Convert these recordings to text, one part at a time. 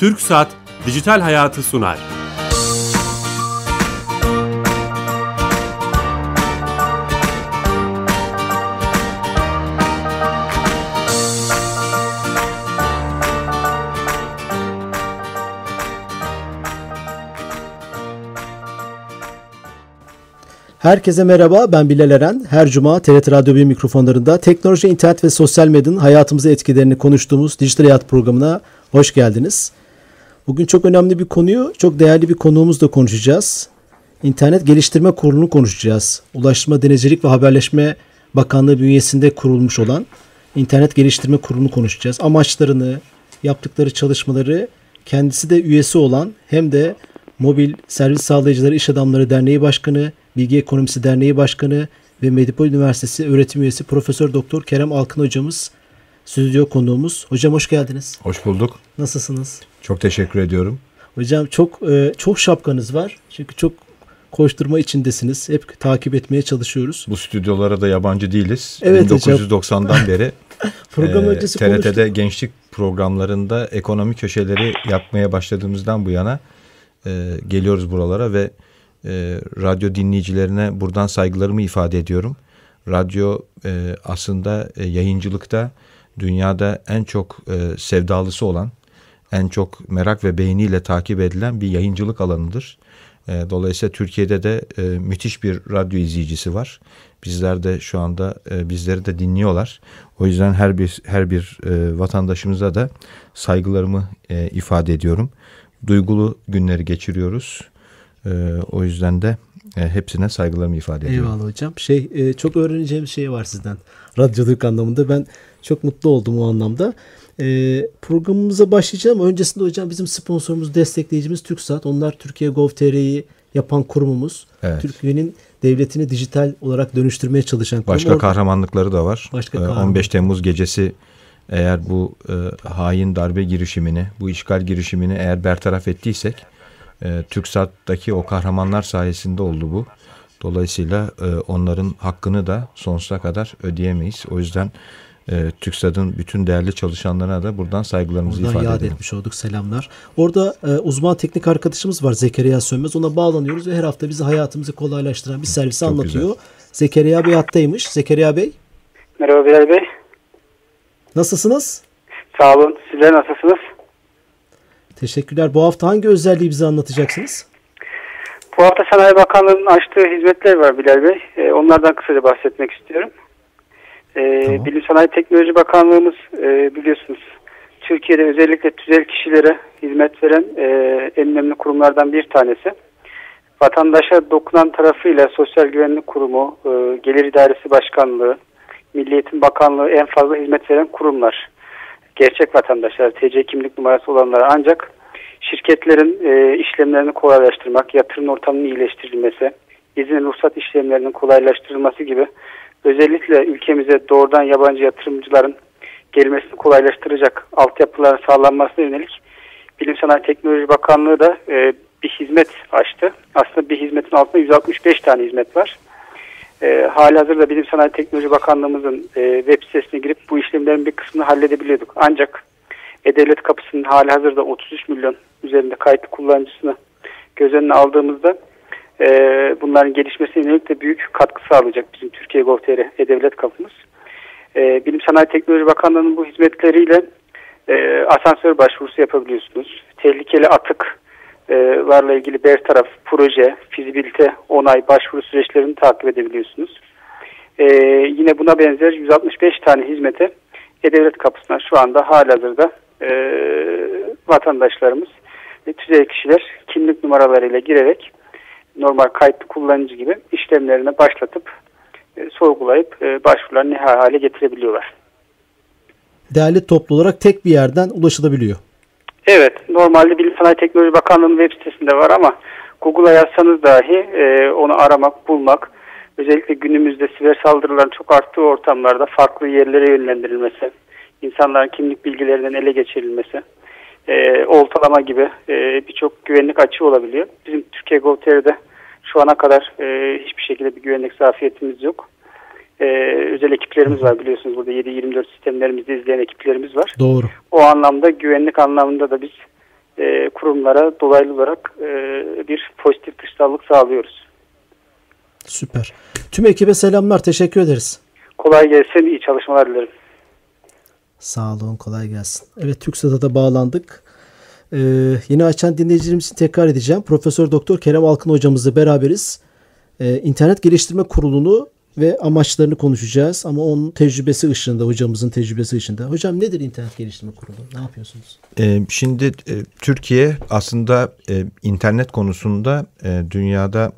Türk Saat Dijital Hayatı sunar. Herkese merhaba, ben Bilal Eren. Her cuma TRT Radyo 1 mikrofonlarında teknoloji, internet ve sosyal medyanın hayatımıza etkilerini konuştuğumuz Dijital Hayat programına hoş geldiniz. Bugün çok önemli bir konuyu, çok değerli bir konuğumuzla konuşacağız. İnternet Geliştirme Kurulu'nu konuşacağız. Ulaştırma, Denizcilik ve Haberleşme Bakanlığı bünyesinde kurulmuş olan İnternet Geliştirme Kurulu'nu konuşacağız. Amaçlarını, yaptıkları çalışmaları, kendisi de üyesi olan hem de Mobil Servis Sağlayıcıları İş Adamları Derneği Başkanı, Bilgi Ekonomisi Derneği Başkanı ve Medipol Üniversitesi öğretim üyesi Profesör Doktor Kerem Alkın hocamız stüdyo konuğumuz. Hocam hoş geldiniz. Hoş bulduk. Nasılsınız? Çok teşekkür ediyorum. Hocam çok e, çok şapkanız var. Çünkü çok koşturma içindesiniz. Hep takip etmeye çalışıyoruz. Bu stüdyolara da yabancı değiliz. Evet 1990'dan beri Program e, öncesi TRT'de konuştuk. gençlik programlarında ekonomi köşeleri yapmaya başladığımızdan bu yana e, geliyoruz buralara ve e, radyo dinleyicilerine buradan saygılarımı ifade ediyorum. Radyo e, aslında e, yayıncılıkta dünyada en çok e, sevdalısı olan, en çok merak ve beğeniyle takip edilen bir yayıncılık alanıdır. E, dolayısıyla Türkiye'de de e, müthiş bir radyo izleyicisi var. Bizler de şu anda e, bizleri de dinliyorlar. O yüzden her bir her bir e, vatandaşımıza da saygılarımı e, ifade ediyorum. Duygulu günleri geçiriyoruz. E, o yüzden de e, hepsine saygılarımı ifade ediyorum. Eyvallah hocam. Şey e, çok öğreneceğim şey var sizden. Radyoculuk anlamında ben çok mutlu oldum o anlamda. E, programımıza başlayacağım. Öncesinde hocam bizim sponsorumuz, destekleyicimiz TürkSat. Onlar Türkiye Gov.tr'yi yapan kurumumuz. Evet. Türkiye'nin devletini dijital olarak dönüştürmeye çalışan kurum. Başka Orada- kahramanlıkları da var. Başka Ee, kahraman. 15 Temmuz gecesi eğer bu e, hain darbe girişimini, bu işgal girişimini eğer bertaraf ettiysek, e, TürkSat'taki o kahramanlar sayesinde oldu bu. Dolayısıyla e, onların hakkını da sonsuza kadar ödeyemeyiz. O yüzden e, TürkSat'ın bütün değerli çalışanlarına da buradan saygılarımızı Oradan ifade yad edelim. etmiş olduk. Selamlar. Orada e, uzman teknik arkadaşımız var Zekeriya Sönmez. Ona bağlanıyoruz ve her hafta bizi hayatımızı kolaylaştıran bir servisi Çok anlatıyor. güzel. Zekeriya Bey hattaymış. Zekeriya Bey Merhaba Bilal Bey. nasılsınız? Sağ olun. Sizler nasılsınız? Teşekkürler. Bu hafta hangi özelliği bize anlatacaksınız? Bu hafta Sanayi Bakanlığı'nın açtığı hizmetler var Bilal Bey. Ee, onlardan kısaca bahsetmek istiyorum. Ee, Tamam. Bilim Sanayi Teknoloji Bakanlığımız e, biliyorsunuz Türkiye'de özellikle tüzel kişilere hizmet veren e, en önemli kurumlardan bir tanesi. Vatandaşa dokunan tarafıyla Sosyal Güvenlik Kurumu, e, Gelir İdaresi Başkanlığı, Milli Eğitim Bakanlığı en fazla hizmet veren kurumlar. Gerçek vatandaşlar, TC kimlik numarası olanlara ancak şirketlerin e, işlemlerini kolaylaştırmak, yatırım ortamının iyileştirilmesi, izin ruhsat işlemlerinin kolaylaştırılması gibi özellikle ülkemize doğrudan yabancı yatırımcıların gelmesini kolaylaştıracak altyapıların sağlanmasına yönelik Bilim Sanayi Teknoloji Bakanlığı da e, bir hizmet açtı. Aslında bir hizmetin altında 165 tane hizmet var. E, halihazırda Bilim Sanayi Teknoloji Bakanlığımızın e, web sitesine girip bu işlemlerin bir kısmını halledebiliyorduk. Ancak E-Devlet kapısının hali hazırda 33 milyon üzerinde kayıtlı kullanıcısını göz önüne aldığımızda e, bunların gelişmesine yönelik de büyük katkı sağlayacak bizim Türkiye Gov.tr E-Devlet kapımız. E, Bilim Sanayi Teknoloji Bakanlığı'nın bu hizmetleriyle e, asansör başvurusu yapabiliyorsunuz. Tehlikeli atık larla ilgili bertaraf, proje, fizibilite, onay, başvuru süreçlerini takip edebiliyorsunuz. E, yine buna benzer 165 tane hizmete E-Devlet kapısına şu anda halihazırda e, vatandaşlarımız ve tüzel kişiler kimlik numaralarıyla girerek normal kayıtlı kullanıcı gibi işlemlerine başlatıp e, sorgulayıp e, başvurularını nihai hale getirebiliyorlar. Değerli toplu olarak tek bir yerden ulaşılabiliyor. Evet, normalde Bilim Sanayi Teknoloji Bakanlığı'nın web sitesinde var ama Google'a yazsanız dahi e, onu aramak, bulmak, özellikle günümüzde siber saldırıların çok arttığı ortamlarda farklı yerlere yönlendirilmesi, insanların kimlik bilgilerinin ele geçirilmesi, e, oltalama gibi e, birçok güvenlik açığı olabiliyor. Bizim Türkiye Gov.tr'de şu ana kadar e, hiçbir şekilde bir güvenlik zafiyetimiz yok. E, özel ekiplerimiz var biliyorsunuz burada 7-24 sistemlerimizde izleyen ekiplerimiz var. Doğru. O anlamda güvenlik anlamında da biz e, kurumlara dolaylı olarak e, bir pozitif dışsallık sağlıyoruz. Süper. Tüm ekibe selamlar. Teşekkür ederiz. Kolay gelsin. iyi çalışmalar dilerim. Sağ olun. Kolay gelsin. Evet TürkSat'a da bağlandık. Ee, yeni açan dinleyicilerimizi tekrar edeceğim. Profesör Doktor Kerem Alkın hocamızla beraberiz. Ee, İnternet Geliştirme Kurulu'nu ve amaçlarını konuşacağız. Ama onun tecrübesi ışığında, hocamızın tecrübesi ışığında. Hocam nedir İnternet Geliştirme Kurulu? Ne yapıyorsunuz? Ee, şimdi e, Türkiye aslında e, internet konusunda e, dünyada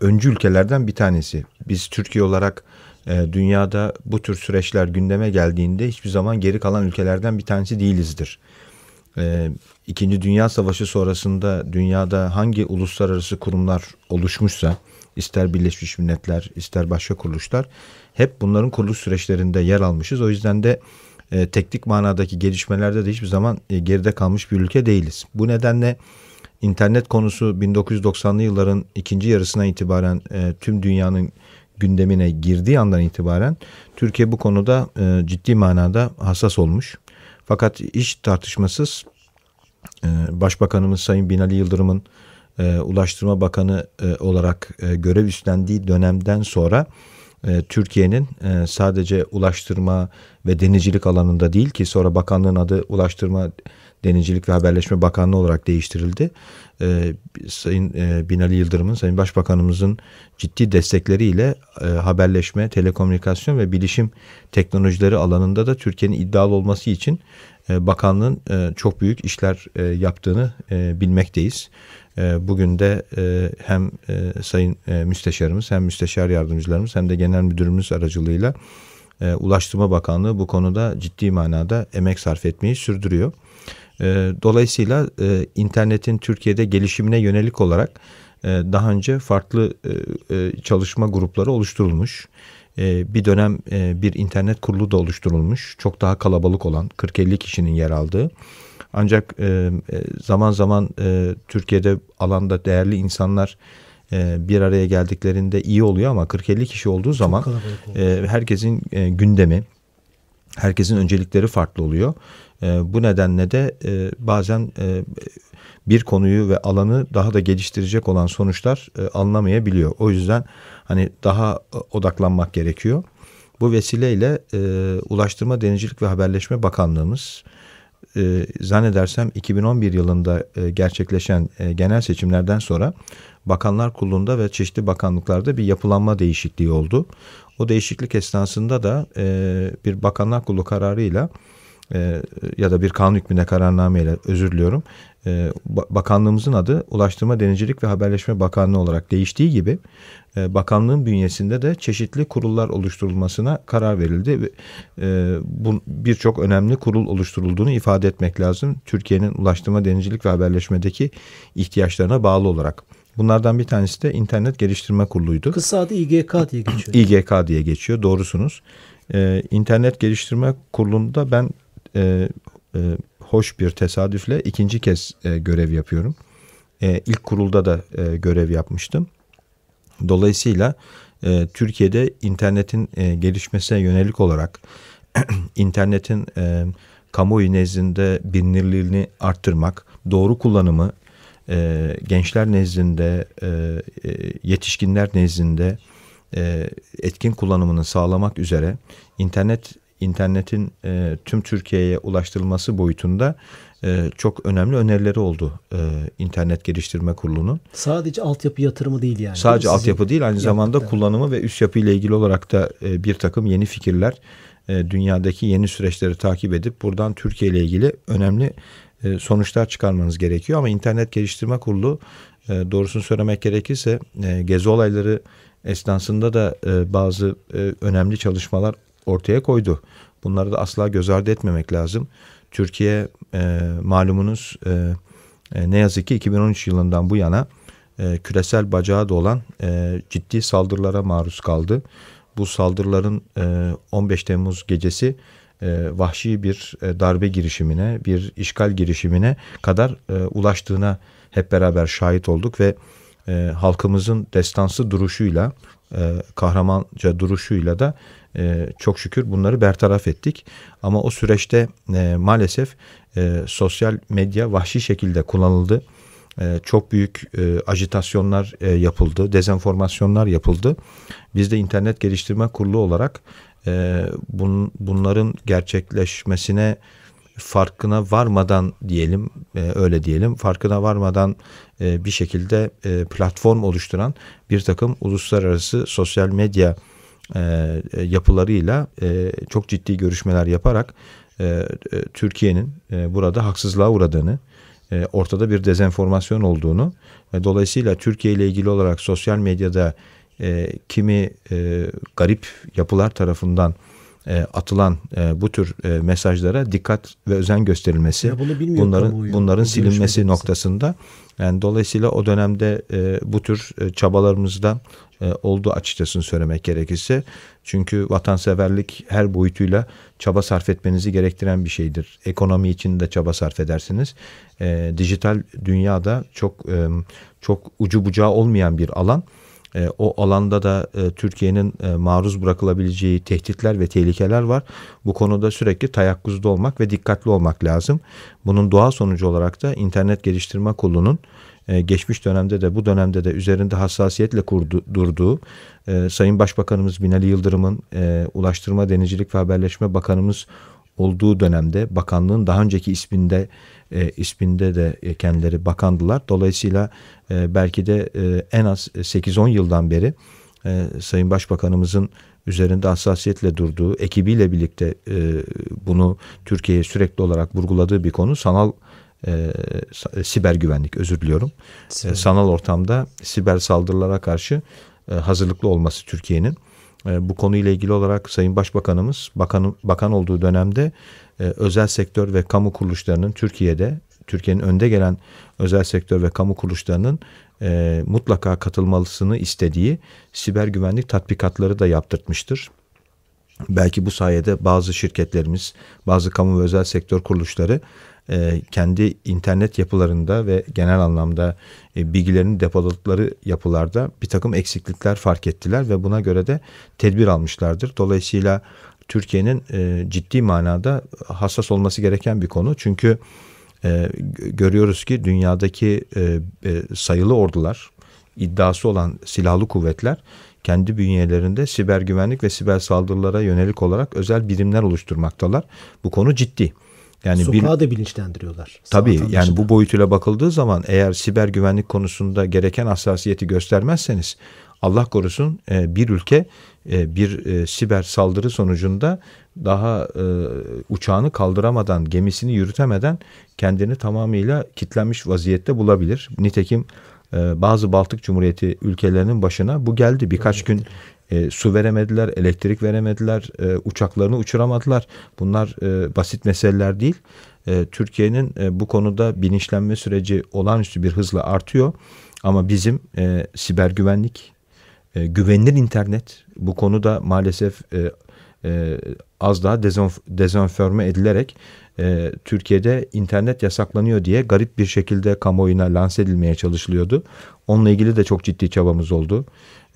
öncü ülkelerden bir tanesi. Biz Türkiye olarak dünyada bu tür süreçler gündeme geldiğinde hiçbir zaman geri kalan ülkelerden bir tanesi değilizdir. E, İkinci Dünya Savaşı sonrasında dünyada hangi uluslararası kurumlar oluşmuşsa, ister Birleşmiş Milletler, ister başka kuruluşlar, hep bunların kuruluş süreçlerinde yer almışız. O yüzden de e, teknik manadaki gelişmelerde de hiçbir zaman e, geride kalmış bir ülke değiliz. Bu nedenle internet konusu 1990'lı yılların ikinci yarısına itibaren e, tüm dünyanın gündemine girdiği andan itibaren Türkiye bu konuda e, ciddi manada hassas olmuş. Fakat hiç tartışmasız e, Başbakanımız Sayın Binali Yıldırım'ın e, Ulaştırma Bakanı e, olarak e, görev üstlendiği dönemden sonra e, Türkiye'nin e, sadece ulaştırma ve denizcilik alanında değil ki sonra bakanlığın adı Ulaştırma Denizcilik ve Haberleşme Bakanlığı olarak değiştirildi. E, Sayın e, Binali Yıldırım'ın, Sayın Başbakanımızın ciddi destekleriyle e, haberleşme, telekomünikasyon ve bilişim teknolojileri alanında da Türkiye'nin iddialı olması için e, bakanlığın e, çok büyük işler e, yaptığını bilmekteyiz. E, bugün de e, hem e, Sayın e, Müsteşarımız hem Müsteşar Yardımcılarımız hem de Genel Müdürümüz aracılığıyla Ulaştırma Bakanlığı bu konuda ciddi manada emek sarf etmeyi sürdürüyor. Dolayısıyla internetin Türkiye'de gelişimine yönelik olarak daha önce farklı çalışma grupları oluşturulmuş. Bir dönem bir internet kurulu da oluşturulmuş. Çok daha kalabalık olan 40-50 kişinin yer aldığı. Ancak e, zaman zaman e, Türkiye'de alanda değerli insanlar e, bir araya geldiklerinde iyi oluyor ama 40-50 kişi olduğu zaman e, herkesin e, gündemi, herkesin öncelikleri farklı oluyor. E, bu nedenle de e, bazen e, bir konuyu ve alanı daha da geliştirecek olan sonuçlar e, alınamayabiliyor. O yüzden hani daha e, odaklanmak gerekiyor. Bu vesileyle e, Ulaştırma Denizcilik ve Haberleşme Bakanlığımız e, zannedersem 2011 yılında e, gerçekleşen e, genel seçimlerden sonra Bakanlar Kurulu'nda ve çeşitli bakanlıklarda bir yapılanma değişikliği oldu. O değişiklik esnasında da bir Bakanlar Kurulu kararıyla e, ya da bir kanun hükmüne kararnameyle özür diliyorum. E, bakanlığımızın adı Ulaştırma Denizcilik ve Haberleşme Bakanlığı olarak değiştiği gibi e, bakanlığın bünyesinde de çeşitli kurullar oluşturulmasına karar verildi. E, birçok önemli kurul oluşturulduğunu ifade etmek lazım. Türkiye'nin ulaştırma, denizcilik ve haberleşmedeki ihtiyaçlarına bağlı olarak. Bunlardan bir tanesi de İnternet Geliştirme Kurulu'ydu. Kısa adı İGK diye geçiyor. İGK diye geçiyor. Doğrusunuz. Ee, İnternet Geliştirme Kurulu'nda ben e, e, hoş bir tesadüfle ikinci kez e, görev yapıyorum. E, ilk kurulda da e, görev yapmıştım. Dolayısıyla e, Türkiye'de internetin e, gelişmesine yönelik olarak internetin e, kamuoyu nezdinde bilinirliğini arttırmak, doğru kullanımı e, gençler nezdinde, e, e, yetişkinler nezdinde e, etkin kullanımını sağlamak üzere internet internetin e, tüm Türkiye'ye ulaştırılması boyutunda e, çok önemli önerileri oldu e, internet geliştirme kurulunun. Sadece altyapı yatırımı değil yani. Sadece değil altyapı değil aynı zamanda kullanımı ve üst yapı ile ilgili olarak da e, bir takım yeni fikirler e, dünyadaki yeni süreçleri takip edip buradan Türkiye ile ilgili önemli e, sonuçlar çıkarmanız gerekiyor. Ama internet geliştirme kurulu e, doğrusunu söylemek gerekirse e, gezi olayları esnasında da e, bazı e, önemli çalışmalar ortaya koydu. Bunları da asla göz ardı etmemek lazım. Türkiye e, malumunuz e, e, ne yazık ki 2013 yılından bu yana e, küresel bacağı da olan e, ciddi saldırılara maruz kaldı. Bu saldırıların e, 15 Temmuz gecesi e, vahşi bir e, darbe girişimine, bir işgal girişimine kadar e, ulaştığına hep beraber şahit olduk ve e, halkımızın destansı duruşuyla e, kahramanca duruşuyla da e, çok şükür bunları bertaraf ettik. Ama o süreçte e, maalesef e, sosyal medya vahşi şekilde kullanıldı. E, çok büyük e, ajitasyonlar e, yapıldı, dezenformasyonlar yapıldı. Biz de internet geliştirme kurulu olarak e, bun, bunların gerçekleşmesine farkına varmadan diyelim e, öyle diyelim farkına varmadan e, bir şekilde e, platform oluşturan bir takım uluslararası sosyal medya e, e yapılarıyla e, çok ciddi görüşmeler yaparak e, e, Türkiye'nin e, burada haksızlığa uğradığını e, ortada bir dezenformasyon olduğunu ve dolayısıyla Türkiye ile ilgili olarak sosyal medyada e, kimi e, garip yapılar tarafından e, atılan e, bu tür e, mesajlara dikkat ve özen gösterilmesi, bunların bunların silinmesi noktasında yani dolayısıyla o dönemde e, bu tür e, çabalarımızda e, oldu açıkçası söylemek gerekirse. Çünkü vatanseverlik her boyutuyla çaba sarf etmenizi gerektiren bir şeydir. Ekonomi için de çaba sarf edersiniz. E, dijital dünyada çok e, çok ucu bucağı olmayan bir alan. E, o alanda da e, Türkiye'nin e, maruz bırakılabileceği tehditler ve tehlikeler var. Bu konuda sürekli tayakkuzda olmak ve dikkatli olmak lazım. Bunun doğal sonucu olarak da İnternet Geliştirme Kurulu'nun e, geçmiş dönemde de bu dönemde de üzerinde hassasiyetle kurdu, durduğu e, Sayın Başbakanımız Binali Yıldırım'ın e, Ulaştırma Denizcilik ve Haberleşme Bakanımız olduğu dönemde bakanlığın daha önceki isminde e, isminde de e, kendileri bakandılar. Dolayısıyla e, belki de e, en az 8-10 yıldan beri e, Sayın Başbakanımızın üzerinde hassasiyetle durduğu, ekibiyle birlikte e, bunu Türkiye'ye sürekli olarak vurguladığı bir konu sanal e, siber güvenlik özür diliyorum. E, sanal ortamda siber saldırılara karşı e, hazırlıklı olması Türkiye'nin. E, bu konuyla ilgili olarak Sayın Başbakanımız bakan, bakan olduğu dönemde e, özel sektör ve kamu kuruluşlarının Türkiye'de Türkiye'nin önde gelen özel sektör ve kamu kuruluşlarının e, mutlaka katılmalısını istediği siber güvenlik tatbikatları da yaptırtmıştır. Belki bu sayede bazı şirketlerimiz, bazı kamu ve özel sektör kuruluşları e, kendi internet yapılarında ve genel anlamda e, bilgilerini depoladıkları yapılarda bir takım eksiklikler fark ettiler ve buna göre de tedbir almışlardır. Dolayısıyla Türkiye'nin e, ciddi manada hassas olması gereken bir konu. Çünkü e, görüyoruz ki dünyadaki sayılı ordular, iddiası olan silahlı kuvvetler kendi bünyelerinde siber güvenlik ve siber saldırılara yönelik olarak özel birimler oluşturmaktalar. Bu konu ciddi. Yani Sokağı bir, da bilinçlendiriyorlar. Tabii yani bu boyutuyla bakıldığı zaman eğer siber güvenlik konusunda gereken hassasiyeti göstermezseniz Allah korusun e, bir ülke e, bir e, siber saldırı sonucunda daha uçağını kaldıramadan, gemisini yürütemeden kendini tamamıyla kitlenmiş vaziyette bulabilir. Nitekim bazı Baltık Cumhuriyeti ülkelerinin başına bu geldi. Birkaç gün e, su veremediler, elektrik veremediler, e, uçaklarını uçuramadılar. Bunlar e, basit meseleler değil. E, Türkiye'nin e, bu konuda bilinçlenme süreci olağanüstü bir hızla artıyor. Ama bizim e, siber güvenlik, e, güvenilir internet bu konuda maalesef e, e, az daha dezonf dezenforme edilerek e, Türkiye'de internet yasaklanıyor diye garip bir şekilde kamuoyuna lanse edilmeye çalışılıyordu. Onunla ilgili de çok ciddi çabamız oldu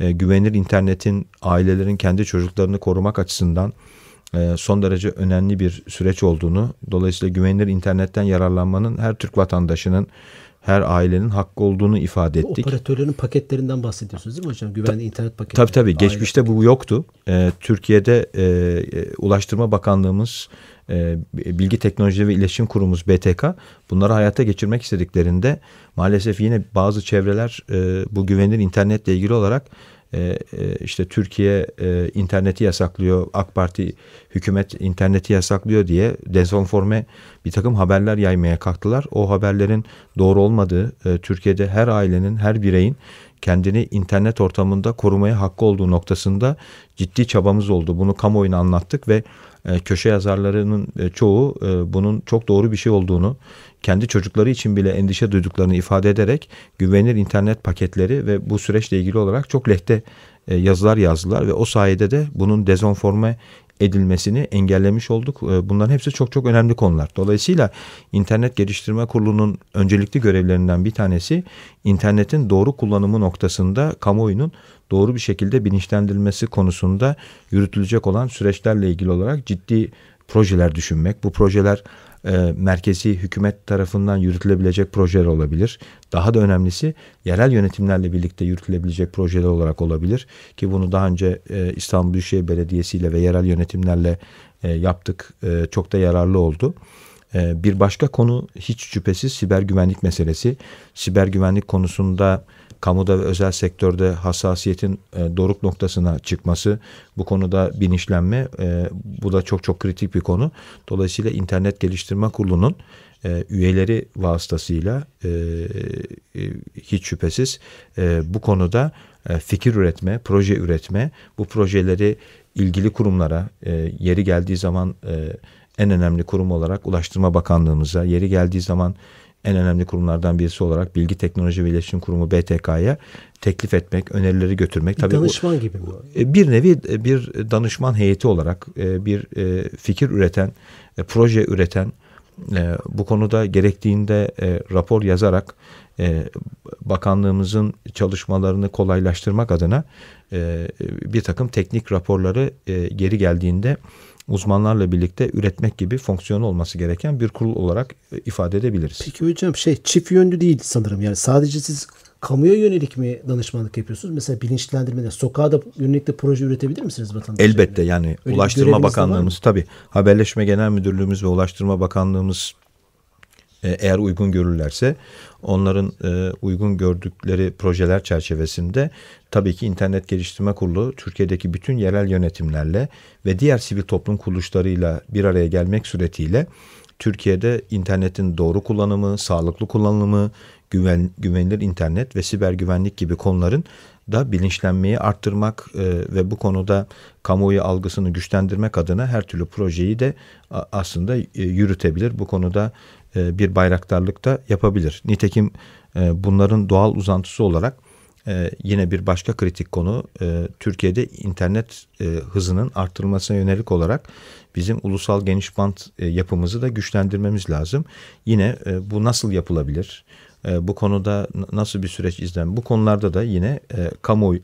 e, güvenilir internetin ailelerin kendi çocuklarını korumak açısından e, son derece önemli bir süreç olduğunu, dolayısıyla güvenilir internetten yararlanmanın her Türk vatandaşının her ailenin hakkı olduğunu ifade ettik. Operatörlerin paketlerinden bahsediyorsunuz değil mi hocam? Güvenli Ta internet paketi. Tabii tabii. Geçmişte bu yoktu. Ee, Türkiye'de e, e, Ulaştırma Bakanlığımız, e, Bilgi Teknoloji ve İletişim Kurumumuz BTK bunları hayata geçirmek istediklerinde maalesef yine bazı çevreler e, bu güvenilir internetle ilgili olarak e, e, işte Türkiye interneti yasaklıyor, AK Parti hükümet interneti yasaklıyor diye dezenforme bir takım haberler yaymaya kalktılar. O haberlerin doğru olmadığı, Türkiye'de her ailenin, her bireyin kendini internet ortamında korumaya hakkı olduğu noktasında ciddi çabamız oldu. Bunu kamuoyuna anlattık ve köşe yazarlarının çoğu bunun çok doğru bir şey olduğunu, kendi çocukları için bile endişe duyduklarını ifade ederek güvenilir internet paketleri ve bu süreçle ilgili olarak çok lehte e, yazılar yazdılar ve o sayede de bunun dezonforme edilmesini engellemiş olduk. E, bunların hepsi çok çok önemli konular. Dolayısıyla İnternet Geliştirme Kurulu'nun öncelikli görevlerinden bir tanesi internetin doğru kullanımı noktasında kamuoyunun doğru bir şekilde bilinçlendirilmesi konusunda yürütülecek olan süreçlerle ilgili olarak ciddi projeler düşünmek. Bu projeler e, merkezi hükümet tarafından yürütülebilecek projeler olabilir. Daha da önemlisi yerel yönetimlerle birlikte yürütülebilecek projeler olarak olabilir. Ki bunu daha önce e, İstanbul Büyükşehir Belediyesi ile ve yerel yönetimlerle e, yaptık. E, çok da yararlı oldu. E, bir başka konu hiç şüphesiz siber güvenlik meselesi. Siber güvenlik konusunda kamuda ve özel sektörde hassasiyetin e, doruk noktasına çıkması, bu konuda bilinçlenme e, bu da çok çok kritik bir konu. Dolayısıyla İnternet Geliştirme Kurulu'nun e, üyeleri vasıtasıyla e, e, hiç şüphesiz e, bu konuda e, fikir üretme, proje üretme, bu projeleri ilgili kurumlara e, yeri geldiği zaman e, en önemli kurum olarak Ulaştırma Bakanlığımıza, yeri geldiği zaman en önemli kurumlardan birisi olarak Bilgi Teknoloji ve İletişim Kurumu BTK'ya teklif etmek, önerileri götürmek. Bir Tabii danışman o, gibi mi? E, bir nevi e, bir danışman heyeti olarak e, bir fikir üreten, proje üreten, bu konuda gerektiğinde rapor yazarak bakanlığımızın çalışmalarını kolaylaştırmak adına bir takım teknik raporları geri geldiğinde uzmanlarla birlikte üretmek gibi fonksiyonu olması gereken bir kurul olarak e, ifade edebiliriz. Peki hocam şey çift yönlü değil sanırım. Yani sadece siz kamuya yönelik mi danışmanlık yapıyorsunuz? Mesela bilinçlendirmede sokağa da yönelik de proje üretebilir misiniz vatandaşlar? Elbette yani Öyle Ulaştırma Bakanlığımız tabi Haberleşme Genel Müdürlüğümüz ve Ulaştırma Bakanlığımız eğer uygun görürlerse onların e, uygun gördükleri projeler çerçevesinde tabii ki İnternet Geliştirme Kurulu Türkiye'deki bütün yerel yönetimlerle ve diğer sivil toplum kuruluşlarıyla bir araya gelmek suretiyle Türkiye'de internetin doğru kullanımı, sağlıklı kullanımı, güven, güvenilir internet ve siber güvenlik gibi konuların da bilinçlenmeyi arttırmak e, ve bu konuda kamuoyu algısını güçlendirmek adına her türlü projeyi de aslında e, yürütebilir. Bu konuda e, bir bayraktarlık da yapabilir. Nitekim e, bunların doğal uzantısı olarak e, yine bir başka kritik konu Türkiye'de internet hızının arttırılmasına yönelik olarak bizim ulusal geniş bant yapımızı da güçlendirmemiz lazım. Yine bu nasıl yapılabilir? bu konuda nasıl bir süreç izlen? Bu konularda da yine kamu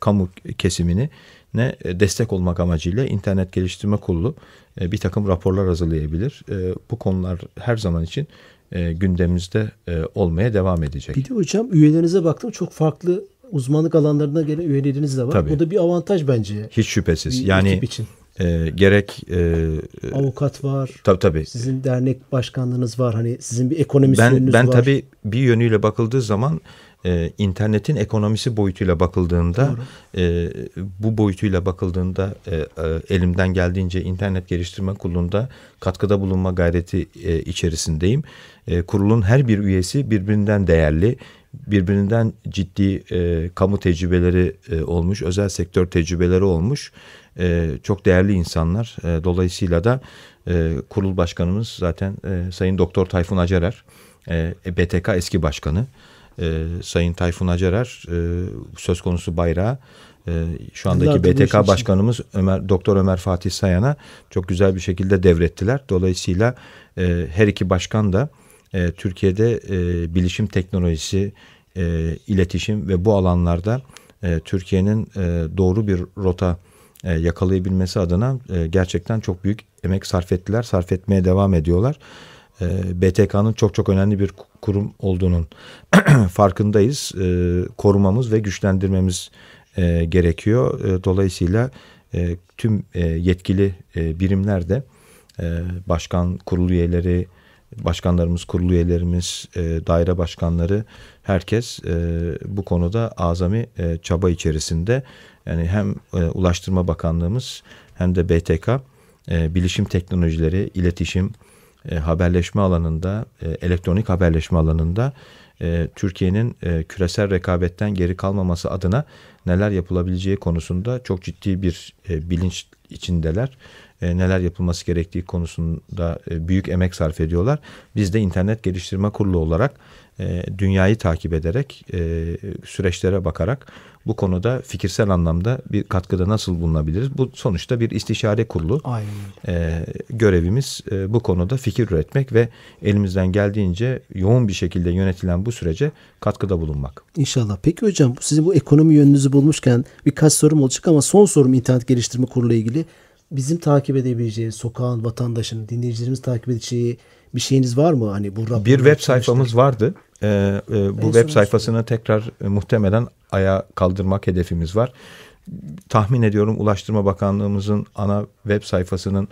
kamu kesimini ne destek olmak amacıyla İnternet Geliştirme Kurulu e, bir takım raporlar hazırlayabilir. E, bu konular her zaman için e, gündemimizde olmaya devam edecek. Bir de hocam üyelerinize baktım çok farklı uzmanlık alanlarına gelen üyeleriniz de var. Tabii. O da bir avantaj bence. Hiç şüphesiz. Yani için. E, gerek e, avukat var. Tabii tabii. Sizin dernek başkanlığınız var. Hani sizin bir ekonomist ben, ben var. Ben tabii bir yönüyle bakıldığı zaman e, internetin ekonomisi boyutuyla bakıldığında e, bu boyutuyla bakıldığında e, e, elimden geldiğince internet geliştirme kurulunda katkıda bulunma gayreti e, içerisindeyim. E, kurulun her bir üyesi birbirinden değerli, birbirinden ciddi e, kamu tecrübeleri e, olmuş, özel sektör tecrübeleri olmuş. E, çok değerli insanlar. E, dolayısıyla da e, kurul başkanımız zaten e, Sayın Doktor Tayfun Acarer, e, BTK eski başkanı e, Sayın Tayfun Acarer e, söz konusu bayrağı e, şu andaki Allah BTK başkanımız Ömer Doktor Ömer Fatih Sayan'a çok güzel bir şekilde devrettiler. Dolayısıyla e, her iki başkan da e, Türkiye'de e, bilişim teknolojisi, e, iletişim ve bu alanlarda e, Türkiye'nin e, doğru bir rota e, yakalayabilmesi adına e, gerçekten çok büyük emek sarf ettiler, sarf etmeye devam ediyorlar. E, BTK'nın çok çok önemli bir kurum olduğunun farkındayız. E, korumamız ve güçlendirmemiz e, gerekiyor. dolayısıyla tüm yetkili birimler de başkan kurul üyeleri, başkanlarımız, kurul üyelerimiz, daire başkanları herkes bu konuda azami çaba içerisinde. Yani hem Ulaştırma Bakanlığımız hem de BTK bilişim teknolojileri, iletişim, e, haberleşme alanında, e, elektronik haberleşme alanında e, Türkiye'nin e, küresel rekabetten geri kalmaması adına neler yapılabileceği konusunda çok ciddi bir e, bilinç içindeler. e, neler yapılması gerektiği konusunda e, büyük emek sarf ediyorlar. Biz de internet geliştirme kurulu olarak e, dünyayı takip ederek e, süreçlere bakarak bu konuda fikirsel anlamda bir katkıda nasıl bulunabiliriz? Bu sonuçta bir istişare kurulu. Aynen. E, görevimiz e, bu konuda fikir üretmek ve elimizden geldiğince yoğun bir şekilde yönetilen bu sürece katkıda bulunmak. İnşallah. Peki hocam sizin bu ekonomi yönünüzü bulmuşken birkaç sorum olacak ama son sorum internet geliştirme kurulu ilgili. Bizim takip edebileceği, sokağın, vatandaşın, dinleyicilerimiz takip edeceği bir şeyiniz var mı? Hani bu bir web sayfamız vardı. Ee, e, bu web sayfasını tekrar e, muhtemelen ayağa kaldırmak hedefimiz var. Tahmin ediyorum Ulaştırma Bakanlığımızın ana web sayfasının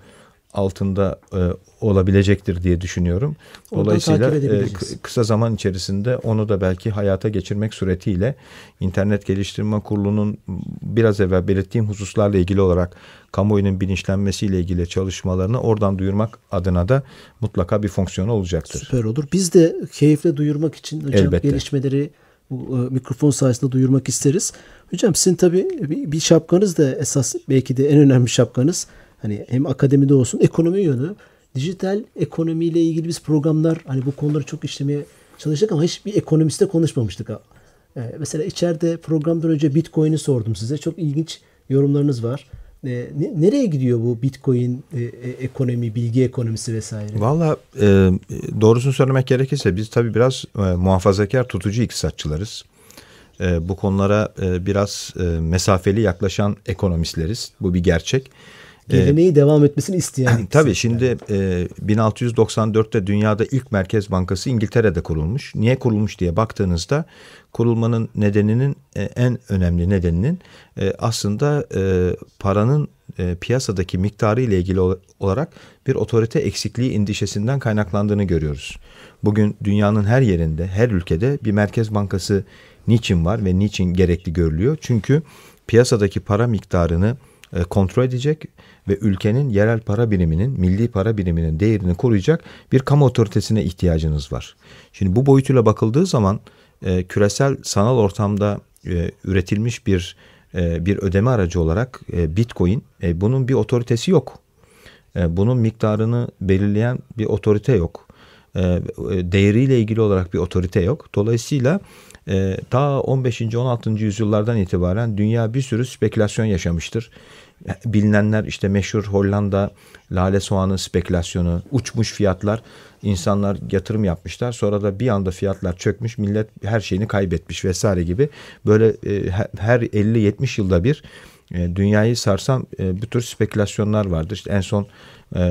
altında e, olabilecektir diye düşünüyorum. Dolayısıyla e, kısa zaman içerisinde onu da belki hayata geçirmek suretiyle İnternet Geliştirme Kurulu'nun biraz evvel belirttiğim hususlarla ilgili olarak kamuoyunun bilinçlenmesiyle ilgili çalışmalarını oradan duyurmak adına da mutlaka bir fonksiyonu olacaktır. Süper olur. Biz de keyifle duyurmak için hocam Elbette. gelişmeleri bu e, mikrofon sayesinde duyurmak isteriz. Hocam sizin tabii bir, bir şapkanız da esas belki de en önemli şapkanız hani hem akademide olsun ekonomi yönü. Dijital ekonomiyle ilgili biz programlar hani bu konuları çok işlemeye çalıştık ama hiç bir ekonomiste konuşmamıştık. Ee, mesela içeride programdan önce Bitcoin'i sordum size. Çok ilginç yorumlarınız var. E, nereye gidiyor bu Bitcoin e, e, ekonomi, bilgi ekonomisi vesaire? Valla e, doğrusunu söylemek gerekirse biz tabii biraz e, muhafazakar tutucu iktisatçılarız. E, bu konulara e, biraz e, mesafeli yaklaşan ekonomistleriz. Bu bir gerçek. Geleneği ee, devam etmesini isteyen. Tabii şimdi e, 1694'te dünyada ilk Merkez Bankası İngiltere'de kurulmuş. Niye kurulmuş diye baktığınızda kurulmanın nedeninin e, en önemli nedeninin e, aslında e, paranın e, piyasadaki miktarı ile ilgili olarak bir otorite eksikliği endişesinden kaynaklandığını görüyoruz. Bugün dünyanın her yerinde, her ülkede bir merkez bankası niçin var ve niçin gerekli görülüyor? Çünkü piyasadaki para miktarını e, kontrol edecek ve ülkenin yerel para biriminin, milli para biriminin değerini koruyacak bir kamu otoritesine ihtiyacınız var. Şimdi bu boyutuyla bakıldığı zaman e, küresel sanal ortamda e, üretilmiş bir e, bir ödeme aracı olarak e, Bitcoin e, bunun bir otoritesi yok. E, bunun miktarını belirleyen bir otorite yok. E, e değeriyle ilgili olarak bir otorite yok. Dolayısıyla e, ta 15. 16. yüzyıllardan itibaren dünya bir sürü spekülasyon yaşamıştır bilinenler işte meşhur Hollanda lale soğanı spekülasyonu, uçmuş fiyatlar. insanlar yatırım yapmışlar. Sonra da bir anda fiyatlar çökmüş. Millet her şeyini kaybetmiş vesaire gibi. Böyle e, her 50-70 yılda bir e, dünyayı sarsan e, bu tür spekülasyonlar vardır. İşte en son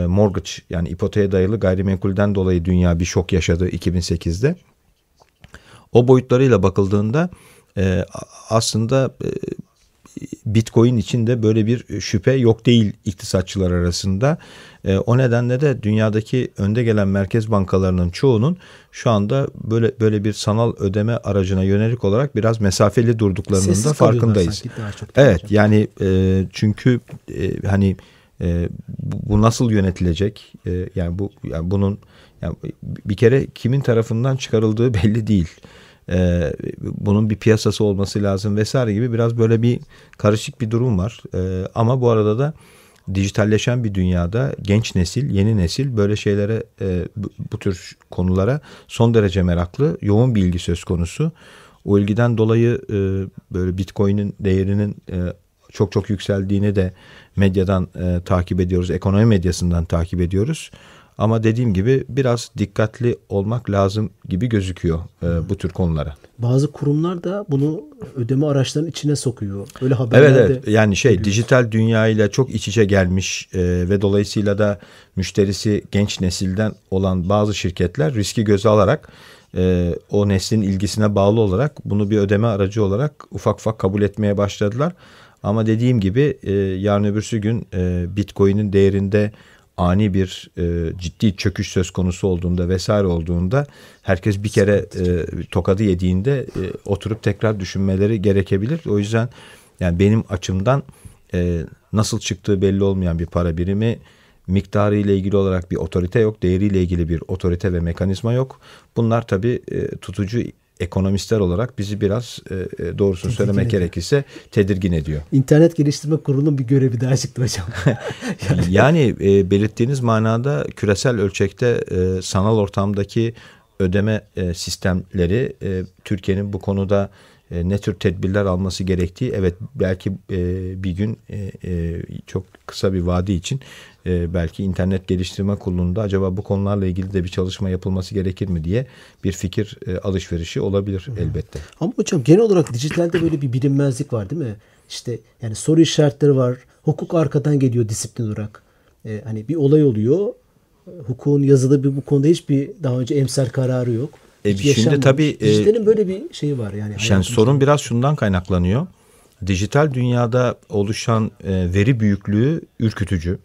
mortgage yani ipoteğe dayalı gayrimenkulden dolayı dünya bir şok yaşadı 2008'de. O boyutlarıyla bakıldığında e, aslında e, Bitcoin için de böyle bir şüphe yok değil iktisatçılar arasında. E, o nedenle de dünyadaki önde gelen merkez bankalarının çoğunun şu anda böyle böyle bir sanal ödeme aracına yönelik olarak biraz mesafeli durduklarının Sessiz da farkındayız. Evet yani e, çünkü e, hani e, bu nasıl yönetilecek? E, yani bu yani bunun yani bir kere kimin tarafından çıkarıldığı belli değil e, bunun bir piyasası olması lazım vesaire gibi biraz böyle bir karışık bir durum var. E, ama bu arada da dijitalleşen bir dünyada genç nesil, yeni nesil böyle şeylere, e, bu, bu tür konulara son derece meraklı, yoğun bir ilgi söz konusu. O ilgiden dolayı e, böyle Bitcoin'in değerinin e, çok çok yükseldiğini de medyadan e, takip ediyoruz, ekonomi medyasından takip ediyoruz. Ama dediğim gibi biraz dikkatli olmak lazım gibi gözüküyor e, bu tür konulara. Bazı kurumlar da bunu ödeme araçlarının içine sokuyor. Böyle haberler Evet evet yani şey geliyoruz. dijital dünya ile çok iç içe gelmiş e, ve dolayısıyla da müşterisi genç nesilden olan bazı şirketler riski göze alarak e, o neslin ilgisine bağlı olarak bunu bir ödeme aracı olarak ufak ufak kabul etmeye başladılar. Ama dediğim gibi e, yarın öbürsü gün e, Bitcoin'in değerinde ani bir e, ciddi çöküş söz konusu olduğunda vesaire olduğunda herkes bir kere e, tokadı yediğinde e, oturup tekrar düşünmeleri gerekebilir. O yüzden yani benim açımdan e, nasıl çıktığı belli olmayan bir para birimi miktarı ile ilgili olarak bir otorite yok, değeriyle ilgili bir otorite ve mekanizma yok. Bunlar tabii e, tutucu ekonomistler olarak bizi biraz e, e doğrusunu söylemek ediyor. gerekirse tedirgin ediyor. İnternet Geliştirme Kurulu'nun bir görevi daha çıktı hocam. yani e, belirttiğiniz manada küresel ölçekte e, sanal ortamdaki ödeme e, sistemleri e, Türkiye'nin bu konuda e, ne tür tedbirler alması gerektiği evet belki e, bir gün e, e, çok kısa bir vadi için e, belki internet geliştirme kurulunda acaba bu konularla ilgili de bir çalışma yapılması gerekir mi diye bir fikir e, alışverişi olabilir elbette. Ama hocam genel olarak dijitalde böyle bir bilinmezlik var değil mi? İşte yani soru işaretleri var. Hukuk arkadan geliyor disiplin olarak. E, hani bir olay oluyor. Hukukun yazılı bir bu konuda hiçbir daha önce emsal kararı yok. E, şimdi tabii e, dijitalin böyle bir şeyi var yani. Yani sorun biraz şundan kaynaklanıyor. Dijital dünyada oluşan e, veri büyüklüğü ürkütücü.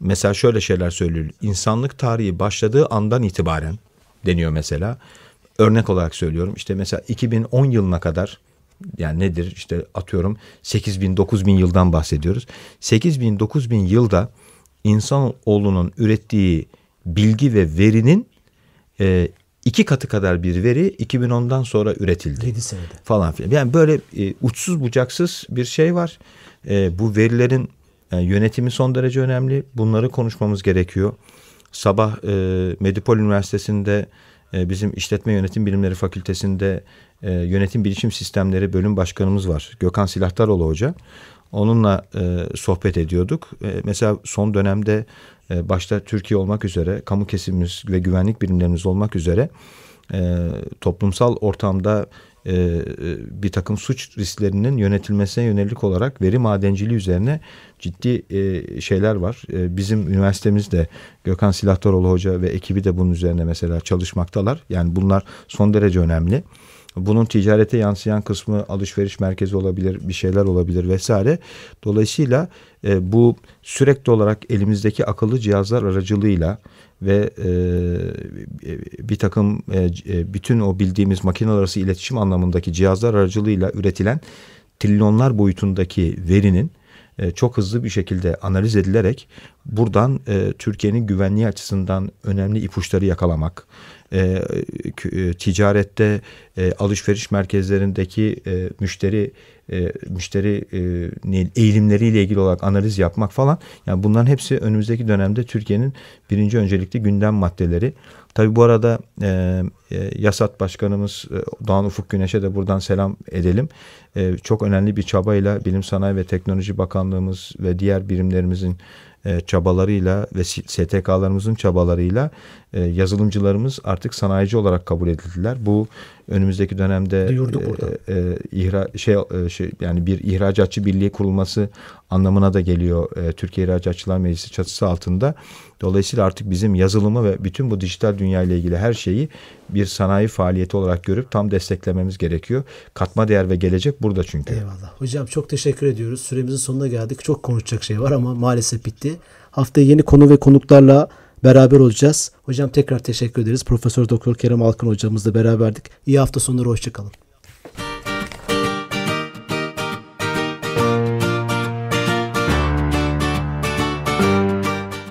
Mesela şöyle şeyler söylüyor. İnsanlık tarihi başladığı andan itibaren deniyor mesela. Örnek olarak söylüyorum. İşte mesela 2010 yılına kadar yani nedir işte atıyorum 8 bin 9 bin yıldan bahsediyoruz. 8 bin 9 bin yılda insanoğlunun ürettiği bilgi ve verinin e, iki katı kadar bir veri 2010'dan sonra üretildi. 7 senede. Falan filan. Yani böyle e, uçsuz bucaksız bir şey var. E, bu verilerin e, yönetimi son derece önemli. Bunları konuşmamız gerekiyor. Sabah e, Medipol Üniversitesi'nde e, bizim işletme yönetim bilimleri fakültesinde e, yönetim bilişim sistemleri bölüm başkanımız var. Gökhan Silahdaroğlu Hoca. Onunla e, sohbet ediyorduk. E, mesela son dönemde e, başta Türkiye olmak üzere kamu kesimimiz ve güvenlik birimlerimiz olmak üzere e, toplumsal ortamda e, e, bir takım suç risklerinin yönetilmesine yönelik olarak veri madenciliği üzerine ciddi e, şeyler var. E, bizim üniversitemizde Gökhan Silahdaroğlu Hoca ve ekibi de bunun üzerine mesela çalışmaktalar. Yani bunlar son derece önemli. Bunun ticarete yansıyan kısmı alışveriş merkezi olabilir, bir şeyler olabilir vesaire. Dolayısıyla e, bu sürekli olarak elimizdeki akıllı cihazlar aracılığıyla ve e, bir takım e, e, bütün o bildiğimiz makineler arası iletişim anlamındaki cihazlar aracılığıyla üretilen trilyonlar boyutundaki verinin e, çok hızlı bir şekilde analiz edilerek buradan e, Türkiye'nin güvenliği açısından önemli ipuçları yakalamak, e, e, ticarette e, alışveriş merkezlerindeki e, müşteri e, müşteri e, eğilimleriyle ilgili olarak analiz yapmak falan. Yani bunların hepsi önümüzdeki dönemde Türkiye'nin birinci öncelikli gündem maddeleri. Tabi bu arada e, e, Yasat Başkanımız e, Doğan Ufuk Güneş'e de buradan selam edelim. E, çok önemli bir çabayla Bilim Sanayi ve Teknoloji Bakanlığımız ve diğer birimlerimizin çabalarıyla ve STK'larımızın çabalarıyla e, yazılımcılarımız artık sanayici olarak kabul edildiler. Bu önümüzdeki dönemde e, e, ihra, şey, e, şey yani bir ihracatçı birliği kurulması anlamına da geliyor e, Türkiye İhracatçılar Meclisi çatısı altında. Dolayısıyla artık bizim yazılımı ve bütün bu dijital dünya ile ilgili her şeyi bir sanayi faaliyeti olarak görüp tam desteklememiz gerekiyor. Katma değer ve gelecek burada çünkü. Eyvallah. Hocam çok teşekkür ediyoruz. Süremizin sonuna geldik. Çok konuşacak şey var ama maalesef bitti. Haftaya yeni konu ve konuklarla beraber olacağız. Hocam tekrar teşekkür ederiz. Profesör Doktor Kerem Alkın hocamızla beraberdik. İyi hafta sonları hoşçakalın.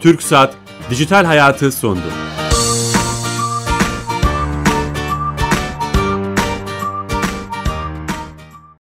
Türk Saat Dijital Hayatı sondu.